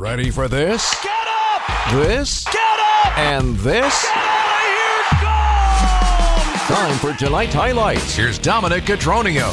Ready for this? Get up! This? Get up! And this? Get out of here! Go! Time for tonight's highlights. Here's Dominic Cotroneo.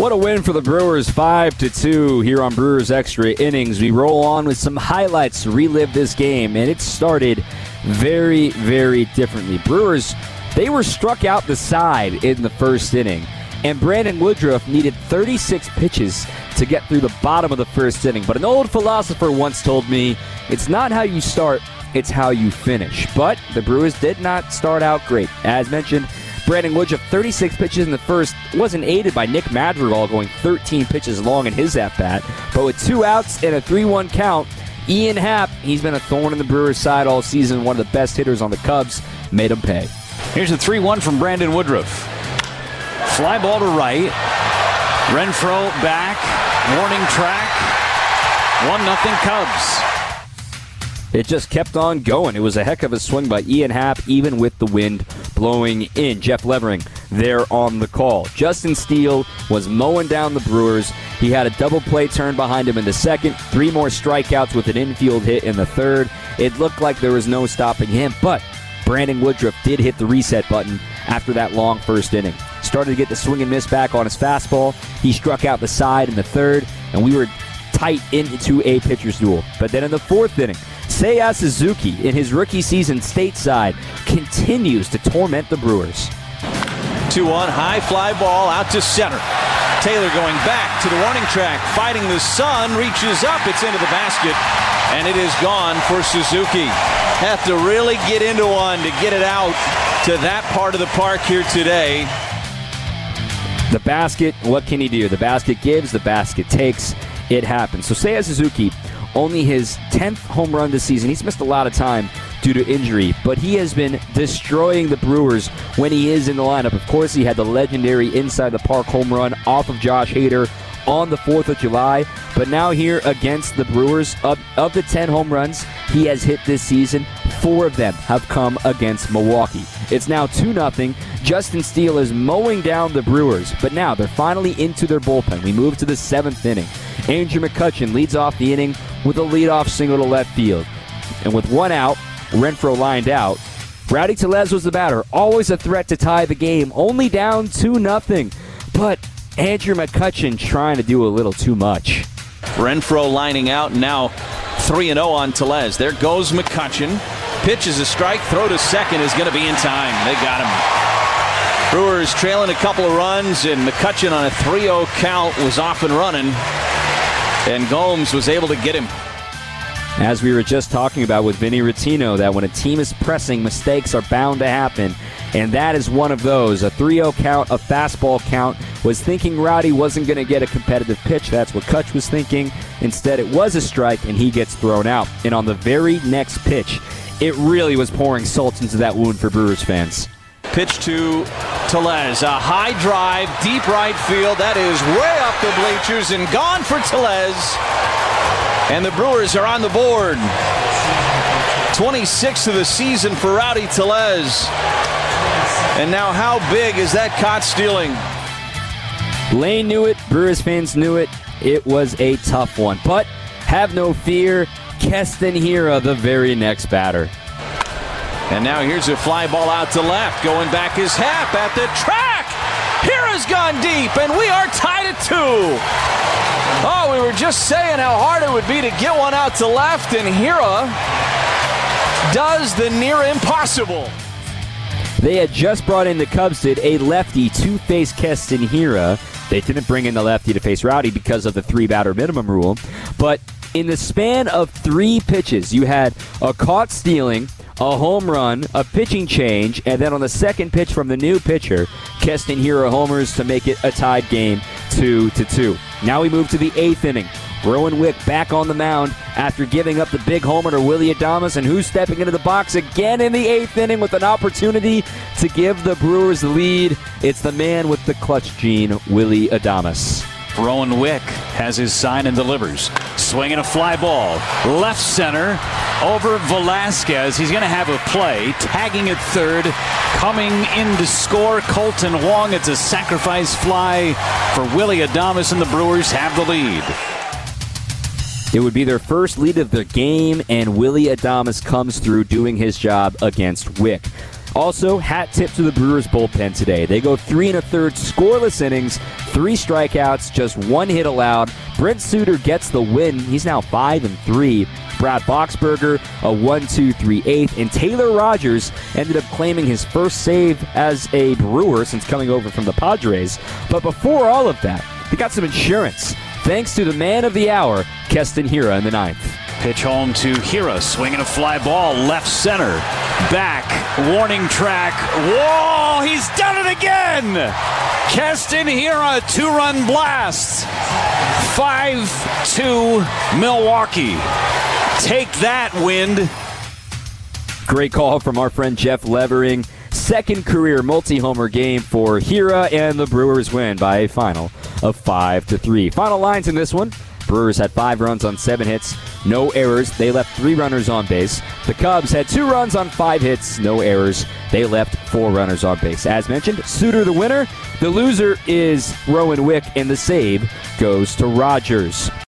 What a win for the Brewers, 5 to 2 here on Brewers Extra Innings. We roll on with some highlights to relive this game, and it started very, very differently. Brewers, they were struck out the side in the first inning, and Brandon Woodruff needed 36 pitches to get through the bottom of the first inning. But an old philosopher once told me it's not how you start, it's how you finish. But the Brewers did not start out great. As mentioned, Brandon Woodruff, 36 pitches in the first, wasn't aided by Nick Madrigal going 13 pitches long in his at bat. But with two outs and a 3 1 count, Ian Happ, he's been a thorn in the Brewers' side all season, one of the best hitters on the Cubs, made him pay. Here's a 3 1 from Brandon Woodruff. Fly ball to right. Renfroe back. Warning track. 1 0 Cubs. It just kept on going. It was a heck of a swing by Ian Happ, even with the wind blowing in. Jeff Levering there on the call. Justin Steele was mowing down the Brewers. He had a double play turn behind him in the second, three more strikeouts with an infield hit in the third. It looked like there was no stopping him, but Brandon Woodruff did hit the reset button after that long first inning. Started to get the swing and miss back on his fastball. He struck out the side in the third, and we were tight into a pitcher's duel. But then in the fourth inning, Seiya Suzuki, in his rookie season stateside, continues to torment the Brewers. 2 1, high fly ball out to center. Taylor going back to the warning track, fighting the sun, reaches up, it's into the basket, and it is gone for Suzuki. Have to really get into one to get it out to that part of the park here today. The basket, what can he do? The basket gives, the basket takes. It happens. So Seiya Suzuki, only his 10th home run this season. He's missed a lot of time due to injury, but he has been destroying the Brewers when he is in the lineup. Of course, he had the legendary inside the park home run off of Josh Hader on the 4th of July. But now here against the Brewers, of, of the 10 home runs he has hit this season, four of them have come against Milwaukee. It's now 2 0. Justin Steele is mowing down the Brewers, but now they're finally into their bullpen. We move to the seventh inning. Andrew McCutchen leads off the inning with a leadoff single to left field. And with one out, Renfroe lined out. Rowdy Tellez was the batter, always a threat to tie the game, only down 2 0. But Andrew McCutchen trying to do a little too much. Renfroe lining out now 3 0 on Tellez. There goes McCutchen. Pitches a strike, throw to second is going to be in time. They got him. Brewers trailing a couple of runs, and McCutchen on a 3 0 count was off and running. And Gomes was able to get him. As we were just talking about with Vinny Rottino, that when a team is pressing, mistakes are bound to happen. And that is one of those. A 3 0 count, a fastball count. Was thinking Rowdy wasn't going to get a competitive pitch. That's what Kutch was thinking. Instead, it was a strike, and he gets thrown out. And on the very next pitch, it really was pouring salt into that wound for Brewers fans. Pitch to Tellez. A high drive, deep right field. That is way up the bleachers and gone for Tellez. And the Brewers are on the board. 26th of the season for Rowdy Tellez. And now, how big is that caught stealing? Lane knew it, Brewers fans knew it. It was a tough one. But have no fear, Keston Hiura, the very next batter. And now here's a fly ball out to left. Going back his half at the track. Hiura's gone deep, and we are tied at two. Oh, we were just saying how hard it would be to get one out to left, and Hiura does the near impossible. They had just brought in the Cubs did a lefty to face Keston Hiura. They didn't bring in the lefty to face Rowdy because of the three batter minimum rule. But in the span of three pitches, you had a caught stealing, a home run, a pitching change, and then on the second pitch from the new pitcher, Keston Hiura homers to make it a tied game, two to two. Now we move to the eighth inning. Rowan Wick back on the mound after giving up the big homer to Willie Adames, and who's stepping into the box again in the eighth inning with an opportunity to give the Brewers the lead? It's the man with the clutch gene, Willie Adames. Rowan Wick has his sign and delivers. Swinging a fly ball. Left center over Velazquez. He's going to have a play. Tagging at third. Coming in to score Kolten Wong. It's a sacrifice fly for Willie Adames, and the Brewers have the lead. It would be their first lead of the game, and Willie Adames comes through doing his job against Wick. Also, hat tip to the Brewers bullpen today. They go three and a third scoreless innings, three strikeouts, just one hit allowed. Brent Suter gets the win. He's now five and three. Brad Boxberger, a 1 2 3 8, and Taylor Rogers ended up claiming his first save as a Brewer since coming over from the Padres. But before all of that, they got some insurance thanks to the man of the hour, Keston Hiura in the ninth. Pitch home to Hiura, swinging a fly ball left center. Back, warning track. Whoa, he's done it again! Keston Hiura, two run blast. 5 2 Milwaukee. Take that, wind. Great call from our friend Jeff Levering. Second career multi-homer game for Hiura, and the Brewers win by a final of five to three. Final lines in this one: Brewers had five runs on seven hits, no errors. They left three runners on base. The Cubs had two runs on five hits, no errors. They left four runners on base. As mentioned, Suter the winner. The loser is Rowan Wick, and the save goes to Rogers.